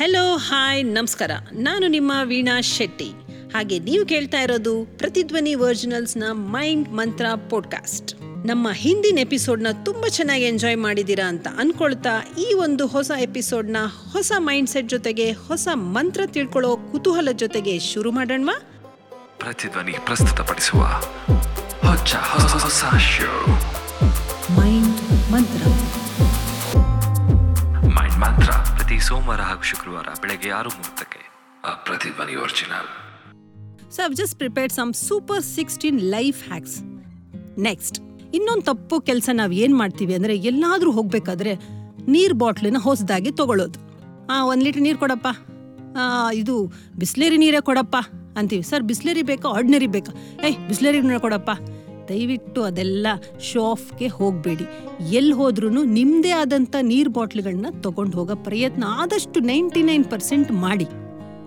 Hello hi ನಮಸ್ಕಾರ. ನಾನು ನಿಮ್ಮ ವೀಣಾ ಶೆಟ್ಟಿ. ಹಾಗೆ ನೀವು ಕೇಳ್ತಾ ಇರೋದು ಪ್ರತಿಧ್ವನಿ ವರ್ಜಿನಲ್ಸ್ನ ಮೈಂಡ್ ಮಂತ್ರ ಪಾಡ್ಕಾಸ್ಟ್. ನಮ್ಮ ಹಿಂದಿನ ಎಪಿಸೋಡ್ನ ತುಂಬ ಚೆನ್ನಾಗಿ ಎಂಜಾಯ್ ಮಾಡಿದ್ದೀರಾ ಅಂತ ಅನ್ಕೊಳ್ತಾ ಈ ಒಂದು ಹೊಸ ಎಪಿಸೋಡ್ನ ಹೊಸ ಮೈಂಡ್ ಸೆಟ್ ಜೊತೆಗೆ ಹೊಸ ಮಂತ್ರ ತಿಳ್ಕೊಳ್ಳೋ ಕುತೂಹಲ ಜೊತೆಗೆ ಶುರು ಮಾಡೋಣ ಪ್ರತಿಧ್ವನಿ ಪ್ರಸ್ತುತಪಡಿಸುವ ಹೊಚ್ಚ ಹೊಸ ಹೊಸ ಶೋ ಮೈಂಡ್ ಮಂತ್ರ. ಮಂತ್ರ ಪ್ರತಿ ಸೋಮವಾರ ಹಾಗೂ ಶುಕ್ರವಾರ ಬೆಳಗ್ಗೆ ಆರು ಮೂವತ್ತಕ್ಕೆ. Prathidhvani original so I've just prepared some super sixteen life hacks next ಇನ್ನೊಂದು ತಪ್ಪು ಕೆಲಸ ನಾವು ಏನು ಮಾಡ್ತೀವಿ ಅಂದರೆ ಎಲ್ಲಾದರೂ ಹೋಗಬೇಕಾದ್ರೆ ನೀರು ಬಾಟ್ಲನ್ನ ಹೊಸದಾಗಿ ತಗೊಳ್ಳೋದು ಹಾಂ ಒಂದು ಲೀಟ್ರ್ ನೀರು ಕೊಡಪ್ಪ. ಇದು ಬಿಸ್ಲೇರಿ ನೀರೇ ಕೊಡಪ್ಪ ಅಂತೀವಿ. ಸರ್, ಬಿಸ್ಲೇರಿ ಬೇಕಾ? ಆರ್ಡಿನರಿ ಬೇಕಾ? ಏಯ್, ಬಿಸ್ಲೇರಿ ನೀರು ಕೊಡಪ್ಪ. ದಯವಿಟ್ಟು ಅದೆಲ್ಲ ಶೋ ಆಫ್ಗೆ ಹೋಗಬೇಡಿ. ಎಲ್ಲಿ ಹೋದ್ರೂ ನಿಮ್ಮದೇ ಆದಂಥ ನೀರು ಬಾಟ್ಲ್ಗಳನ್ನ ತೊಗೊಂಡು ಹೋಗೋ ಪ್ರಯತ್ನ ಆದಷ್ಟು ನೈಂಟಿ ನೈನ್ ಪರ್ಸೆಂಟ್ ಮಾಡಿ.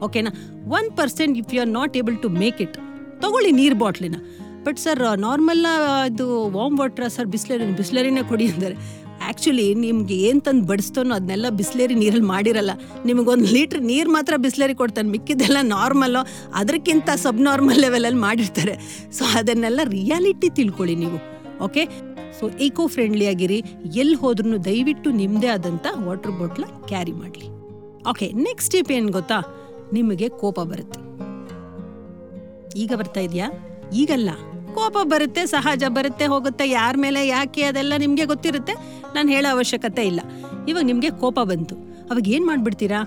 ಓಕೆನಾ? One percent if you are not able to make it ತಗೊಳ್ಳಿ ನೀರು ಬಾಟ್ಲಿನ. ಬಟ್ ಸರ್ ನಾರ್ಮಲ್ ಇದು ವಾಮ್ ವಾಟ್ರ ಸರ್ ಬಿಸ್ಲೇರಿನ ಬಿಸ್ಲೇರಿನೇ ಕೊಡಿ ಅಂದರೆ ಆ್ಯಕ್ಚುಲಿ ನಿಮ್ಗೆ ಏನು ತಂದು ಬಡಿಸ್ತಾನೋ ಅದನ್ನೆಲ್ಲ ಬಿಸ್ಲೇರಿ ನೀರಲ್ಲಿ ಮಾಡಿರಲ್ಲ. ನಿಮಗೊಂದು ಲೀಟ್ರ್ ನೀರು ಮಾತ್ರ ಬಿಸ್ಲೇರಿ ಕೊಡ್ತಾನೆ. ಮಿಕ್ಕಿದ್ದೆಲ್ಲ ನಾರ್ಮಲ್ಲು ಅದಕ್ಕಿಂತ ಸಬ್ ನಾರ್ಮಲ್ ಲೆವೆಲಲ್ಲಿ ಮಾಡಿರ್ತಾರೆ. ಸೊ ಅದನ್ನೆಲ್ಲ ರಿಯಾಲಿಟಿ ತಿಳ್ಕೊಳ್ಳಿ ನೀವು. ಓಕೆ ಸೊ ಈಕೋ ಫ್ರೆಂಡ್ಲಿ ಆಗಿರಿ. ಎಲ್ಲಿ ಹೋದ್ರೂ ದಯವಿಟ್ಟು ನಿಮ್ಮದೇ ಆದಂಥ ವಾಟರ್ ಬಾಟ್ಲ ಕ್ಯಾರಿ ಮಾಡಲಿ. ಓಕೆ ನೆಕ್ಸ್ಟ್ ಸ್ಟೆಪ್ ಏನು ಗೊತ್ತಾ? ನಿಮಗೆ ಕೋಪ ಬರುತ್ತೆ. ಈಗ ಬರ್ತಾ ಇದೆಯಾ? ಈಗಲ್ಲ. ಕೋಪ ಬರುತ್ತೆ, ಸಹಜ ಬರುತ್ತೆ, ಹೋಗುತ್ತೆ. ಯಾರ ಮೇಲೆ ಯಾಕೆ ಅದೆಲ್ಲ ನಿಮಗೆ ಗೊತ್ತಿರುತ್ತೆ? ನಾನು ಹೇಳೋ ಅವಶ್ಯಕತೆ ಇಲ್ಲ. ಇವಾಗ ನಿಮಗೆ ಕೋಪ ಬಂತು. ಅವಾಗ ಏನು ಮಾಡಿಬಿಡ್ತೀರಾ?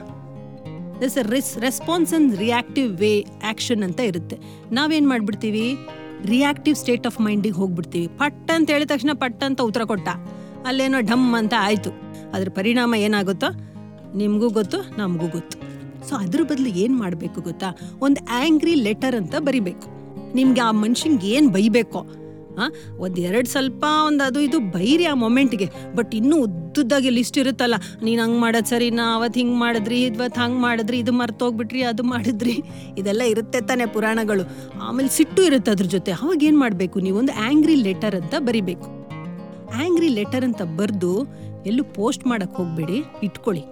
This risk response and reactive way action ಅಂತ ಇರುತ್ತೆ. ನಾವೇನು ಮಾಡಿಬಿಡ್ತೀವಿ? ರಿಯಾಕ್ಟಿವ್ ಸ್ಟೇಟ್ ಆಫ್ ಮೈಂಡಿಗೆ ಹೋಗ್ಬಿಡ್ತೀವಿ. ಪಟ್ ಅಂತ ಹೇಳಿದ ತಕ್ಷಣ ಪಟ್ ಅಂತ ಉತ್ತರ ಕೊಟ್ಟ. ಅಲ್ಲೇನೋ ಢಮ್ ಅಂತ ಆಯಿತು. ಅದ್ರ ಪರಿಣಾಮ ಏನಾಗುತ್ತೋ? ನಿಮಗೂ ಗೊತ್ತು, ನಮಗೂ ಗೊತ್ತು. ಸೊ ಅದ್ರ ಬದಲು ಏನು ಮಾಡಬೇಕು ಗೊತ್ತಾ? ಒಂದು ಆ್ಯಂಗ್ರಿ ಲೆಟರ್ ಅಂತ ಬರಿಬೇಕು. ನಿಮಗೆ ಆ ಮನುಷ್ಯಂಗೆ ಏನು ಬೈಬೇಕೋ? ಒಂದು ಎರಡು ಸ್ವಲ್ಪ ಒಂದು ಅದು ಇದು ಬೈರಿ ಆ ಮೊಮೆಂಟ್ಗೆ ಬಟ್ ಇನ್ನೂ ಉದ್ದುದ್ದಾಗಿ ಲಿಸ್ಟ್ ಇರುತ್ತಲ್ಲ, ನೀನು ಹಂಗೆ ಮಾಡೋದು ಸರಿ, ನಾ ಅವತ್ತು ಹಿಂಗೆ ಮಾಡಿದ್ರಿ ಇವತ್ತು ಹಂಗೆ ಮಾಡಿದ್ರಿ, ಇದು ಮರ್ತೋಗ್ಬಿಟ್ರಿ ಅದು ಮಾಡಿದ್ರಿ. ಇದೆಲ್ಲ ಇರುತ್ತೆ ತಾನೇ ಪುರಾಣಗಳು. ಆಮೇಲೆ ಸಿಟ್ಟು ಇರುತ್ತೆ ಅದ್ರ ಜೊತೆ. ಅವಾಗ ಏನು ಮಾಡಬೇಕು? ನೀವೊಂದು ಆ್ಯಂಗ್ರಿ ಲೆಟರ್ ಅಂತ ಬರಿಬೇಕು. ಆ್ಯಂಗ್ರಿ ಲೆಟರ್ ಅಂತ ಬರೆದು ಎಲ್ಲೂ ಪೋಸ್ಟ್ ಮಾಡಕ್ಕೆ ಹೋಗಬೇಡಿ, ಇಟ್ಕೊಳ್ಳಿ.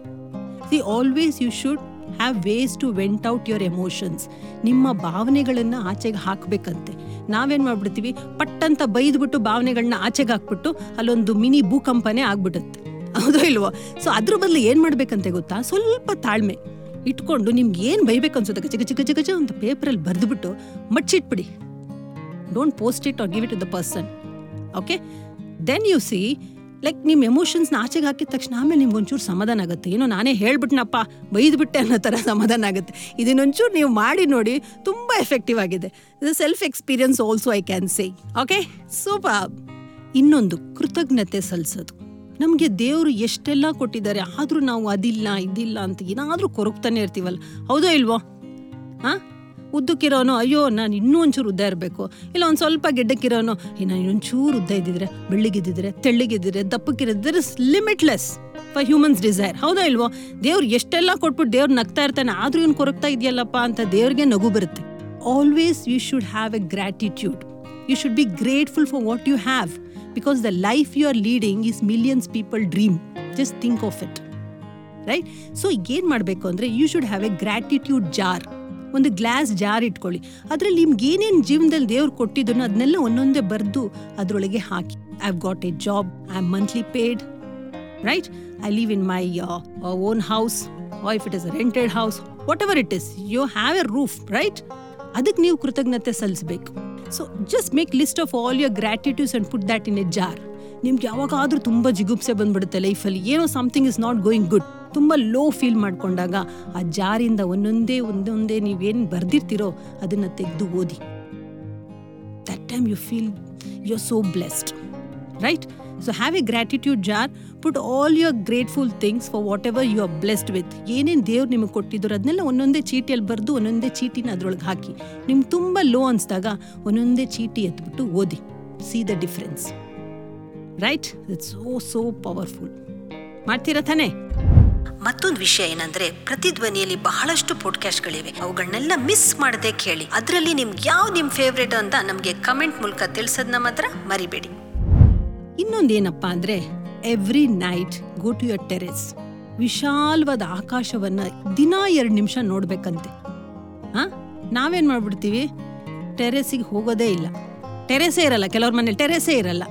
See always you should have ways to vent out your emotions ನಿಮ್ಮ ಭಾವನೆಗಳನ್ನು ಆಚೆಗೆ ಹಾಕಬೇಕಂತೆ. ನಾವೇನು ಮಾಡ್ಬಿಡ್ತೀವಿ? ಪಟ್ಟಂತ ಬೈದ್ಬಿಟ್ಟು ಭಾವನೆಗಳನ್ನ ಆಚೆಗೆ ಹಾಕ್ಬಿಟ್ಟು ಅಲ್ಲೊಂದು ಮಿನಿ ಭೂಕಂಪನೆ ಆಗ್ಬಿಡುತ್ತೆ. ಹೌದೋ ಇಲ್ವೋ? ಸೊ ಅದ್ರ ಬದಲು ಏನು ಮಾಡ್ಬೇಕಂತೆ ಗೊತ್ತಾ? ಸ್ವಲ್ಪ ತಾಳ್ಮೆ. ಇಟ್ಕೊಂಡು ನಿಮ್ಗೆ ಏನು ಬೈಬೇಕು ಅನ್ಸುತ್ತೆ ಗಜ ಗಜ ಗಜ ಅಂತ ಪೇಪರಲ್ಲಿ ಬರೆದ್ಬಿಟ್ಟು ಮಡ್ಚಿಟ್ಬಿಡಿ. Don't post it or give it to the person okay then you see like ನಿಮ್ಮ ಎಮೋಷನ್ಸ್ನ ಆಚೆಗೆ ಹಾಕಿದ ತಕ್ಷಣ ಆಮೇಲೆ ನಿಮ್ಗೆ ಒಂಚೂರು ಸಮಾಧಾನ ಆಗುತ್ತೆ. ಏನೋ ನಾನೇ ಹೇಳ್ಬಿಟ್ನಪ್ಪ, ಬೈದ್ಬಿಟ್ಟೆ ಅನ್ನೋ ಥರ ಸಮಾಧಾನ ಆಗುತ್ತೆ. ಇದನ್ನೊಂಚೂರು ನೀವು ಮಾಡಿ ನೋಡಿ ತುಂಬ ಎಫೆಕ್ಟಿವ್ ಆಗಿದೆ. Self experience also I can say okay super ಇನ್ನೊಂದು, ಕೃತಜ್ಞತೆ ಸಲ್ಲಿಸೋದು ನಮಗೆ ದೇವರು ಎಷ್ಟೆಲ್ಲ ಕೊಟ್ಟಿದ್ದಾರೆ, ಆದರೂ ನಾವು ಅದಿಲ್ಲ, ಇದಿಲ್ಲ ಅಂತ ಏನಾದರೂ ಕೊರಗ್ತಾನೆ ಇರ್ತೀವಲ್ಲ. ಹೌದೋ ಇಲ್ವೋ? ಹಾಂ? ಉದ್ದಕ್ಕಿರೋನು, ಅಯ್ಯೋ, ನಾನು ಇನ್ನೂ ಒಂಚೂರು ಉದ್ದ ಇರಬೇಕು. ಇಲ್ಲ, ಒಂದು ಸ್ವಲ್ಪ ಗಿಡ್ಡಕ್ಕಿರೋನು ನಾನು ಇನ್ನೊಂಚೂರು ಉದ್ದ ಇದ್ದಿದ್ರೆ, ಬೆಳ್ಳಿಗಿದ್ದಿದ್ರೆ, ತೆಳ್ಳಿಗಿದ್ದಿದ್ರೆ ದಪ್ಪಕ್ಕಿರಿದ್ರೆ ಲಿಮಿಟ್ಲೆಸ್ ಫಾರ್ ಹ್ಯೂಮನ್ಸ್ ಡಿಸೈರ್ ಹೌದಾ ಇಲ್ವೋ? ದೇವ್ರು ಎಷ್ಟೆಲ್ಲ ಕೊಟ್ಬಿಟ್ಟು ದೇವ್ರು ನಗ್ತಾ ಇರ್ತಾನೆ, ಆದ್ರೂ ಇವ್ನು ಕೊರಗ್ತಾ ಇದೆಯಲ್ಲಪ್ಪ ಅಂತ ದೇವ್ರಿಗೆ ನಗು ಬರುತ್ತೆ. Always you should have a gratitude you should be grateful for what you have because the life you are leading is millions people dream just think of it right so ಏನು ಮಾಡಬೇಕು ಅಂದರೆ you should have a gratitude jar ಒಂದು glass jar ಇಟ್ಕೊಳ್ಳಿ. ಅದರಲ್ಲಿ ನಿಮ್ಗೆ ಏನೇನು ಜೀವನದಲ್ಲಿ ದೇವ್ರು ಕೊಟ್ಟಿದ್ದನೋ ಅದನ್ನೆಲ್ಲ ಒಂದೊಂದೇ ಬರೆದು ಅದರೊಳಗೆ ಹಾಕಿ. I have got a job I am monthly paid right I live in my own house if it is rented house whatever it is you have a roof right ಅದಕ್ಕೆ ನೀವು ಕೃತಜ್ಞತೆ ಸಲ್ಲಿಸಬೇಕು. So just make list of all your gratitudes and put that in a jar ನಿಮ್ಗೆ ಯಾವಾಗಾದ್ರೂ ತುಂಬ ಜಿಗುಪ್ಸೆ ಬಂದ್ಬಿಡುತ್ತೆ ಲೈಫಲ್ಲಿ ಏನೋ something is not going good ತುಂಬ ಲೋ ಫೀಲ್ ಮಾಡ್ಕೊಂಡಾಗ ಆ ಜಾರಿಂದ ಒಂದೊಂದೇ ಒಂದೊಂದೇ ನೀವೇನು ಬರೆದಿರ್ತೀರೋ ಅದನ್ನು ತೆಗೆದು ಓದಿ. That time you feel you are so blessed right so have a gratitude jar put all your grateful things for whatever you are blessed with ಏನೇನು ದೇವ್ರು ನಿಮಗೆ ಕೊಟ್ಟಿದ್ರು ಅದನ್ನೆಲ್ಲ ಒಂದೊಂದೇ ಚೀಟಿಯಲ್ಲಿ ಬರೆದು ಒಂದೊಂದೇ ಚೀಟಿನ ಅದ್ರೊಳಗೆ ಹಾಕಿ. ನಿಮ್ಗೆ ತುಂಬ ಲೋ ಅನ್ಸ್ದಾಗ ಒಂದೊಂದೇ ಚೀಟಿ ಎತ್ಬಿಟ್ಟು ಓದಿ. See the difference right it's so so powerful ಮಾಡ್ತೀರಾ ತಾನೇ? ಮತ್ತೊಂದು ವಿಷಯ ಏನಂದ್ರೆ ಪ್ರತಿಧ್ವನಿಯಲ್ಲಿ ಬಹಳಷ್ಟು ಪಾಡ್ಕಾಸ್ಟ್ಗಳಿವೆ ಅವುಗಳನ್ನೆಲ್ಲ ಮಿಸ್ ಮಾಡದೆ ಕೇಳಿ. ಅದರಲ್ಲಿ ನಿಮ್ಗೆ ಯಾವ ನಿಮ್ ಫೇವ್ರೇಟ್ ಅಂತ ನಮಗೆ ಕಮೆಂಟ್ ಮೂಲಕ ತಿಳಿಸೋದನ್ನ ಮಾತ್ರ ಮರಿಬೇಡಿ. ಇನ್ನೊಂದೇನಪ್ಪ ಅಂದ್ರೆ every night go to your terrace ವಿಶಾಲವಾದ ಆಕಾಶವನ್ನ ದಿನ ಎರಡು ನಿಮಿಷ ನೋಡ್ಬೇಕಂತೆ. ಹಾ? ನಾವೇನ್ ಮಾಡ್ಬಿಡ್ತೀವಿ? ಟೆರೆಸಿಗೆ ಹೋಗೋದೇ ಇಲ್ಲ. ಟೆರೆಸೇ ಇರಲ್ಲ. ಕೆಲವ್ರ ಮನೇಲಿ ಟೆರೆಸೇ ಇರಲ್ಲ.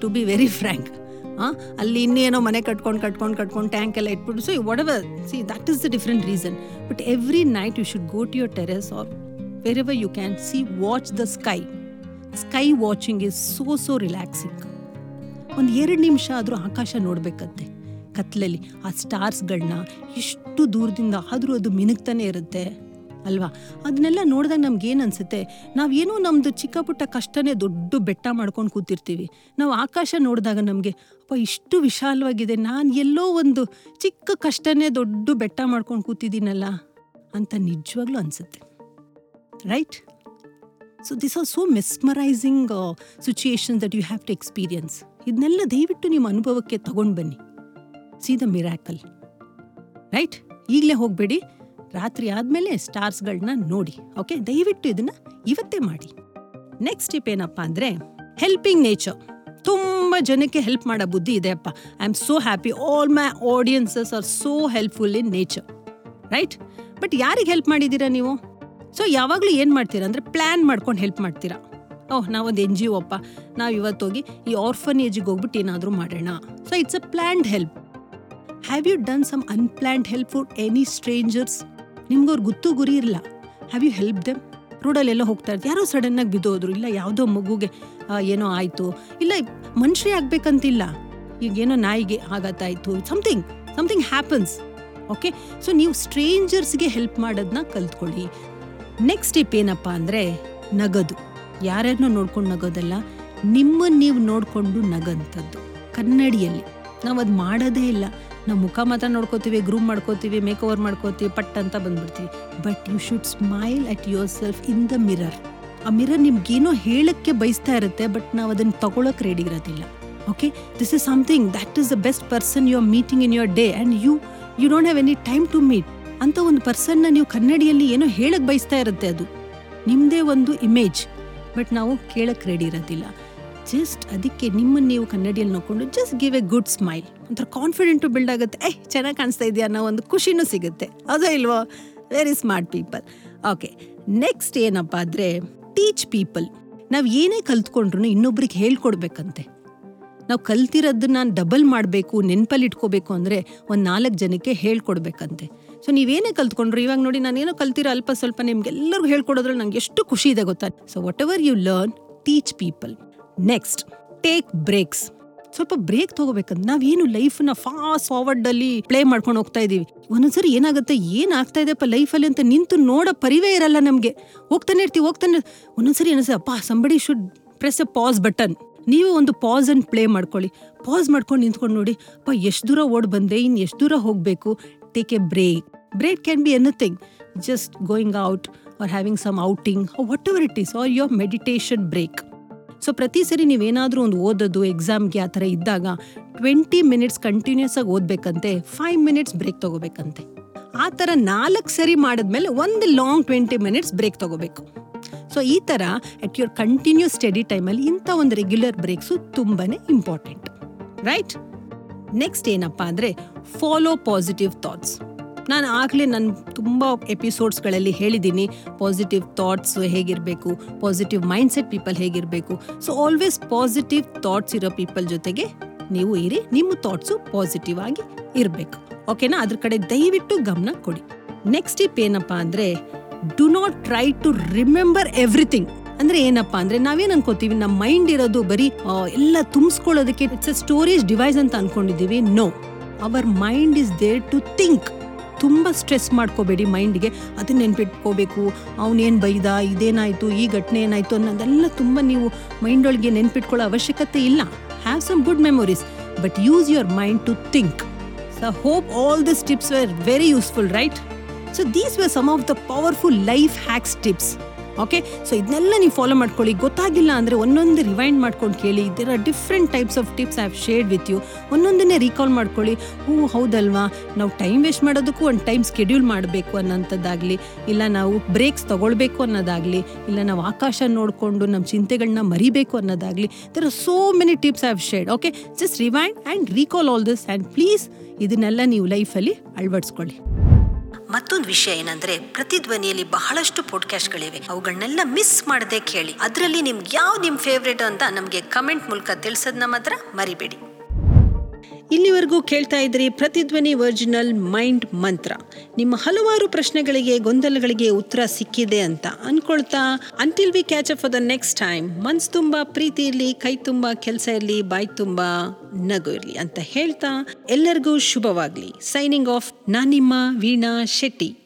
ಟು ಬಿ ವೆರಿ ಫ್ರ್ಯಾಂಕ್ ಅಲ್ಲಿ ಇನ್ನೇನೋ ಮನೆ ಕಟ್ಕೊಂಡು ಕಟ್ಕೊಂಡು ಕಟ್ಕೊಂಡು ಟ್ಯಾಂಕ್ ಎಲ್ಲ ಇಟ್ಬಿಟ್ಟು so whatever see that is the different reason but every night you should go to your terrace or wherever you can see watch the sky sky watching is so so relaxing ಒಂದು ಎರಡು ನಿಮಿಷ ಆದರೂ ಆಕಾಶ ನೋಡಬೇಕಂತೆ. ಕತ್ಲಲ್ಲಿ ಆ ಸ್ಟಾರ್ಸ್ಗಳನ್ನ ಎಷ್ಟು ದೂರದಿಂದ ಆದರೂ ಅದು ಮಿನುಗ್ತಾನೆ ಇರುತ್ತೆ. ಅಲ್ವಾ? ಅದನ್ನೆಲ್ಲ ನೋಡಿದಾಗ ನಮ್ಗೆ ಏನು ಅನ್ಸುತ್ತೆ? ನಾವೇನೋ ನಮ್ಮದು ಚಿಕ್ಕ ಪುಟ್ಟ ಕಷ್ಟನೇ ದೊಡ್ಡ ಬೆಟ್ಟ ಮಾಡ್ಕೊಂಡು ಕೂತಿರ್ತೀವಿ. ನಾವು ಆಕಾಶ ನೋಡಿದಾಗ ನಮಗೆ, ಅಪ್ಪ, ಇಷ್ಟು ವಿಶಾಲವಾಗಿದೆ. ನಾನು ಎಲ್ಲೋ ಒಂದು ಚಿಕ್ಕ ಕಷ್ಟನೇ ದೊಡ್ಡ ಬೆಟ್ಟ ಮಾಡ್ಕೊಂಡು ಕೂತಿದ್ದೀನಲ್ಲ ಅಂತ ನಿಜವಾಗ್ಲೂ ಅನಿಸುತ್ತೆ. Right so this are so mesmerising situation that you have to experience ಇದನ್ನೆಲ್ಲ ದಯವಿಟ್ಟು ನಿಮ್ಮ ಅನುಭವಕ್ಕೆ ತಗೊಂಡು ಬನ್ನಿ. ಸಿ ದ ಮಿರಾಕಲ್ ರೈಟ್ ಈಗಲೇ ಹೋಗಬೇಡಿ. ರಾತ್ರಿ ಆದಮೇಲೆ ಸ್ಟಾರ್ಸ್ಗಳನ್ನ ನೋಡಿ, ಓಕೆ? ದಯವಿಟ್ಟು ಇದನ್ನ ಇವತ್ತೇ ಮಾಡಿ. ನೆಕ್ಸ್ಟ್ ಟಿಪ್ ಏನಪ್ಪ ಅಂದರೆ, ಹೆಲ್ಪಿಂಗ್ ನೇಚರ್. ತುಂಬ ಜನಕ್ಕೆ ಹೆಲ್ಪ್ ಮಾಡೋ ಬುದ್ಧಿ ಇದೆ ಅಪ್ಪ. I am so happy. All my audiences are so helpful in nature. Right? But ಯಾರಿಗೆ ಹೆಲ್ಪ್ ಮಾಡಿದ್ದೀರಾ ನೀವು? ಸೊ, ಯಾವಾಗಲೂ ಏನು ಮಾಡ್ತೀರಾ ಅಂದರೆ ಪ್ಲ್ಯಾನ್ ಮಾಡ್ಕೊಂಡು ಹೆಲ್ಪ್ ಮಾಡ್ತೀರಾ. ಓಹ್, ನಾವೊಂದು ಎನ್ ಜಿ ಒ ಅಪ್ಪ. ನಾವು ಇವತ್ತೋಗಿ ಈ ಆರ್ಫನೇಜಿಗೆ ಹೋಗ್ಬಿಟ್ಟು ಏನಾದರೂ ಮಾಡೋಣ. So, it's a planned help. Have you done some unplanned help for any strangers? ನಿಮ್ಗವ್ರು ಗೊತ್ತು ಗುರಿ ಇರಲ್ಲ. ಹ್ಯಾವ್ ಯು ಹೆಲ್ಪ್ ದೆಮ್ ರೋಡಲ್ಲೆಲ್ಲ ಹೋಗ್ತಾ ಇರ್ತಾರೆ ಯಾರೋ ಸಡನ್ನಾಗಿ ಬಿದ್ದೋದ್ರು. ಇಲ್ಲ, ಯಾವುದೋ ಮಗುಗೆ ಏನೋ ಆಯಿತು. ಇಲ್ಲ ಮನುಷ್ಯ ಆಗಬೇಕಂತಿಲ್ಲ. ಈಗ ಏನೋ ನಾಯಿಗೆ ಆಘಾತಾಯಿತು something something happens okay so ನೀವು ಸ್ಟ್ರೇಂಜರ್ಸ್ಗೆ ಹೆಲ್ಪ್ ಮಾಡೋದನ್ನ ಕಲ್ತ್ಕೊಳ್ಳಿ. ನೆಕ್ಸ್ಟ್ ಟಿಪ್ ಏನಪ್ಪ ಅಂದರೆ, ನಗದು. ಯಾರ್ಯಾರನ್ನೂ ನೋಡ್ಕೊಂಡು ನಗೋದಲ್ಲ ನಿಮ್ಮನ್ನು ನೀವು ನೋಡಿಕೊಂಡು ನಗಂಥದ್ದು ಕನ್ನಡಿಯಲ್ಲಿ. ನಾವು ಅದು ಮಾಡೋದೇ ಇಲ್ಲ. ನಾವು ಮುಖ ಮಾತ್ರ ನೋಡ್ಕೋತೀವಿ ಗ್ರೂಮ್ ಮಾಡ್ಕೋತೀವಿ ಮೇಕ್ ಓವರ್ ಮಾಡ್ಕೋತೀವಿ, ಪಟ್ ಅಂತ ಬಂದ್ಬಿಡ್ತೀವಿ. But you should smile at yourself in the mirror ಆ ಮಿರರ್ ನಿಮ್ಗೇನೋ ಹೇಳಕ್ಕೆ ಬಯಸ್ತಾ ಇರುತ್ತೆ ಬಟ್ ನಾವು ಅದನ್ನು ತಗೊಳಕ್ ರೆಡಿ ಇರೋದಿಲ್ಲ. Okay this is something that is the best person you are meeting in your day and you you don't have any time to meet ಅಂತ ಒಂದು ಪರ್ಸನ್ನ ನೀವು ಕನ್ನಡಿಯಲ್ಲಿ ಏನೋ ಹೇಳಕ್ ಬಯಸ್ತಾ ಇರುತ್ತೆ ಅದು. ನಿಮ್ಮದೇ ಒಂದು ಇಮೇಜ್ ಬಟ್ ನಾವು ಕೇಳಕ್ ರೆಡಿ ಇರೋದಿಲ್ಲ. ಜಸ್ಟ್ ಅದಕ್ಕೆ ನಿಮ್ಮನ್ನು ನೀವು ಕನ್ನಡಿಯಲ್ಲಿ ನೋಡಿಕೊಂಡು just give a good smile ಒಂಥರ ಕಾನ್ಫಿಡೆಂಟು ಬಿಲ್ಡ್ ಆಗುತ್ತೆ. ಏಯ್ ಚೆನ್ನಾಗಿ ಕಾಣಿಸ್ತಾ ಇದೆಯಾ ಅನ್ನೋ ಒಂದು ಖುಷಿನೂ ಸಿಗುತ್ತೆ. ಅದೋ ಇಲ್ವೋ? Very smart people okay next ಏನಪ್ಪ ಅಂದರೆ ಟೀಚ್ ಪೀಪಲ್ ನಾವು ಏನೇ ಕಲ್ತ್ಕೊಂಡ್ರು ಇನ್ನೊಬ್ರಿಗೆ ಹೇಳ್ಕೊಡ್ಬೇಕಂತೆ. ನಾವು ಕಲ್ತಿರೋದನ್ನ ಡಬಲ್ ಮಾಡಬೇಕು, ನೆನಪಲ್ಲಿ ಇಟ್ಕೋಬೇಕು ಅಂದರೆ ಒಂದು ನಾಲ್ಕು ಜನಕ್ಕೆ ಹೇಳ್ಕೊಡ್ಬೇಕಂತೆ. ಸೊ ನೀವೇನೇ ಕಲ್ತ್ಕೊಂಡ್ರು, ಇವಾಗ ನೋಡಿ ನಾನೇನೋ ಕಲ್ತಿರೋ ಅಲ್ಪ ಸ್ವಲ್ಪ ನಿಮ್ಗೆಲ್ಲರಿಗೂ ಹೇಳ್ಕೊಡೋದ್ರಲ್ಲಿ ನಂಗೆ ಎಷ್ಟು ಖುಷಿ ಇದೆ ಗೊತ್ತಾ? So whatever you learn teach people next take breaks ಸ್ವಲ್ಪ ಬ್ರೇಕ್ ತಗೋಬೇಕಂತ. ನಾವೇನು ಲೈಫ್ನ ಫಾಸ್ಟ್ ಫಾರ್ವರ್ಡ್ ಅಲ್ಲಿ ಪ್ಲೇ ಮಾಡ್ಕೊಂಡು ಹೋಗ್ತಾ ಇದೀವಿ. ಒಂದೊಂದ್ಸರಿ ಏನಾಗುತ್ತೆ? ಏನ್ ಆಗ್ತಾ ಇದೆಪ್ಪ ಲೈಫಲ್ಲಿ ಅಂತ ನಿಂತು ನೋಡೋ ಪರಿವೇ ಇರಲ್ಲ ನಮಗೆ. ಹೋಗ್ತಾನೆ ಇರ್ತೀವಿ, ಹೋಗ್ತಾನೆ ಒಂದೊಂದ್ಸರಿ ಅನಿಸುತ್ತೆ ಅಪ್ಪ somebody should press a pause button ನೀವು ಒಂದು ಪಾಸ್ ಅಂಡ್ ಪ್ಲೇ ಮಾಡ್ಕೊಳ್ಳಿ. ಪಾಸ್ ಮಾಡ್ಕೊಂಡು ನಿಂತ್ಕೊಂಡು ನೋಡಿ, ಅಪ್ಪ, ಎಷ್ಟು ದೂರ ಓಡ್ ಬಂದೆ? ಇನ್ನು ಎಷ್ಟು ದೂರ ಹೋಗಬೇಕು? Take a break break can be anything just going out or having some outing whatever it is or your meditation break so ಪ್ರತಿ ಸರಿ ನೀವೇನಾದರೂ ಒಂದು ಓದೋದು ಎಕ್ಸಾಮ್ಗೆ ಆ ಥರ ಇದ್ದಾಗ ಟ್ವೆಂಟಿ ಮಿನಿಟ್ಸ್ ಕಂಟಿನ್ಯೂಸ್ ಆಗಿ ಓದಬೇಕಂತೆ ಫೈವ್ ಮಿನಿಟ್ಸ್ ಬ್ರೇಕ್ ತಗೋಬೇಕಂತೆ. ಆ ಥರ ನಾಲ್ಕು ಸರಿ ಮಾಡಿದ್ಮೇಲೆ ಒಂದು ಲಾಂಗ್ ಟ್ವೆಂಟಿ ಮಿನಿಟ್ಸ್ ಬ್ರೇಕ್ ತಗೋಬೇಕು. ಸೊ ಈ ಥರ ಅಟ್ ಯುವರ್ ಕಂಟಿನ್ಯೂಸ್ ಸ್ಟಡಿ ಟೈಮಲ್ಲಿ ಇಂಥ ಒಂದು ರೆಗ್ಯುಲರ್ ಬ್ರೇಕ್ಸು ತುಂಬಾ ಇಂಪಾರ್ಟೆಂಟ್ ರೈಟ್ ನೆಕ್ಸ್ಟ್ ಏನಪ್ಪ ಅಂದರೆ ಫಾಲೋ ಪಾಸಿಟಿವ್ ಥಾಟ್ಸ್ ನಾನು ಆಗಲೇ ನನ್ನ ತುಂಬ ಎಪಿಸೋಡ್ಸ್ಗಳಲ್ಲಿ ಹೇಳಿದ್ದೀನಿ ಪಾಸಿಟಿವ್ ಥಾಟ್ಸ್ ಹೇಗಿರಬೇಕು ಪಾಸಿಟಿವ್ ಮೈಂಡ್ಸೆಟ್ ಪೀಪಲ್ ಹೇಗಿರಬೇಕು. ಸೊ ಆಲ್ವೇಸ್ ಪಾಸಿಟಿವ್ ಥಾಟ್ಸ್ ಇರೋ ಪೀಪಲ್ ಜೊತೆಗೆ ನೀವು ಇರಿ, ನಿಮ್ಮ ಥಾಟ್ಸು ಪಾಸಿಟಿವ್ ಆಗಿ ಇರಬೇಕು. ಓಕೆನಾ ಅದ್ರ ಕಡೆ ದಯವಿಟ್ಟು ಗಮನ ಕೊಡಿ. ನೆಕ್ಸ್ಟ್ ಟಿಪ್ ಏನಪ್ಪ ಅಂದರೆ do not try to remember everything ಅಂದ್ರೆ ಏನಪ್ಪಾ ಅಂದ್ರೆ, ನಾವೇನ್ ಅನ್ಕೋತೀವಿ ನಮ್ಮ ಮೈಂಡ್ ಇರೋದು ಬರೀ ಎಲ್ಲ ತುಂಬಿಸ್ಕೊಳ್ಳೋದಕ್ಕೆ ಇಟ್ಸ್ ಅ ಸ್ಟೋರೇಜ್ ಡಿವೈಸ್ ಅಂತ ಅನ್ಕೊಂಡಿದ್ದೀವಿ. No our mind is there to think ತುಂಬ ಸ್ಟ್ರೆಸ್ ಮಾಡ್ಕೋಬೇಡಿ ಮೈಂಡ್ಗೆ. ಅದನ್ನ ನೆನ್ಪಿಟ್ಕೋಬೇಕು. ಅವನೇನು ಬೈದ, ಇದೇನಾಯಿತು, ಈ ಘಟನೆ ಏನಾಯಿತು ಅನ್ನೋದೆಲ್ಲ ತುಂಬ ನೀವು ಮೈಂಡೊಳಗೆ ನೆನ್ಪಿಟ್ಕೊಳ್ಳೋ ಅವಶ್ಯಕತೆ ಇಲ್ಲ. Have some good memories but use your mind to think so hope all this tips were very useful right so these were some of the powerful life hacks tips. Okay so ಇದನ್ನೆಲ್ಲ ನೀವು follow ಮಾಡ್ಕೊಳ್ಳಿ. ಗೊತ್ತಾಗಿಲ್ಲ ಅಂದರೆ ಒಂದೊಂದು rewind ಮಾಡ್ಕೊಂಡು ಕೇಳಿ. There are different types of tips I have shared with you ಒಂದೊಂದನ್ನೇ recall ಮಾಡ್ಕೊಳ್ಳಿ. ಹ್ಞೂ, ಹೌದಲ್ವಾ? ನಾವು ಟೈಮ್ ವೇಸ್ಟ್ ಮಾಡೋದಕ್ಕೂ ಒಂದು ಟೈಮ್ ಸ್ಕೆಡ್ಯೂಲ್ ಮಾಡಬೇಕು ಅನ್ನೋಂಥದ್ದಾಗಲಿ, ಇಲ್ಲ ನಾವು ಬ್ರೇಕ್ಸ್ ತೊಗೊಳ್ಬೇಕು ಅನ್ನೋದಾಗಲಿ, ಇಲ್ಲ ನಾವು ಆಕಾಶ ನೋಡಿಕೊಂಡು ನಮ್ಮ ಚಿಂತೆಗಳನ್ನ ಮರಿಬೇಕು ಅನ್ನೋದಾಗಲಿ there are so many tips I have shared okay just rewind and recall all this and please ಇದನ್ನೆಲ್ಲ ನೀವು ಲೈಫಲ್ಲಿ ಅಳವಡಿಸ್ಕೊಳ್ಳಿ. ಮತ್ತೊಂದು ವಿಷಯ ಏನಂದ್ರೆ ಪ್ರತಿಧ್ವನಿಯಲ್ಲಿ ಬಹಳಷ್ಟು ಪಾಡ್ಕಾಸ್ಟ್ಗಳಿವೆ ಅವುಗಳನ್ನೆಲ್ಲ ಮಿಸ್ ಮಾಡದೆ ಕೇಳಿ. ಅದರಲ್ಲಿ ನಿಮ್ಗೆ ಯಾವ ನಿಮ್ ಫೇವ್ರೇಟ್ ಅಂತ ನಮಗೆ ಕಮೆಂಟ್ ಮೂಲಕ ತಿಳಿಸೋದನ್ನ ಮಾತ್ರ ಮರಿಬೇಡಿ. ಇಲ್ಲಿವರೆಗೂ ಕೇಳ್ತಾ ಇದ್ರಿ ಪ್ರತಿಧ್ವನಿ ಒರಿಜಿನಲ್ ಮೈಂಡ್ ಮಂತ್ರ. ನಿಮ್ಮ ಹಲವಾರು ಪ್ರಶ್ನೆಗಳಿಗೆ, ಗೊಂದಲಗಳಿಗೆ ಉತ್ತರ ಸಿಕ್ಕಿದೆ ಅಂತ ಅನ್ಕೊಳ್ತಾ until we catch up for the next time ಮನ್ಸ್ ತುಂಬಾ ಪ್ರೀತಿ ಇರಲಿ, ಕೈ ತುಂಬಾ ಕೆಲಸ ಇರಲಿ, ಬಾಯ್ ತುಂಬಾ ನಗು ಇರಲಿ ಅಂತ ಹೇಳ್ತಾ, ಎಲ್ಲರಿಗೂ ಶುಭವಾಗಲಿ. ಸೈನಿಂಗ್ ಆಫ್ ನಾನಿಮ್ಮ ವೀಣಾ ಶೆಟ್ಟಿ.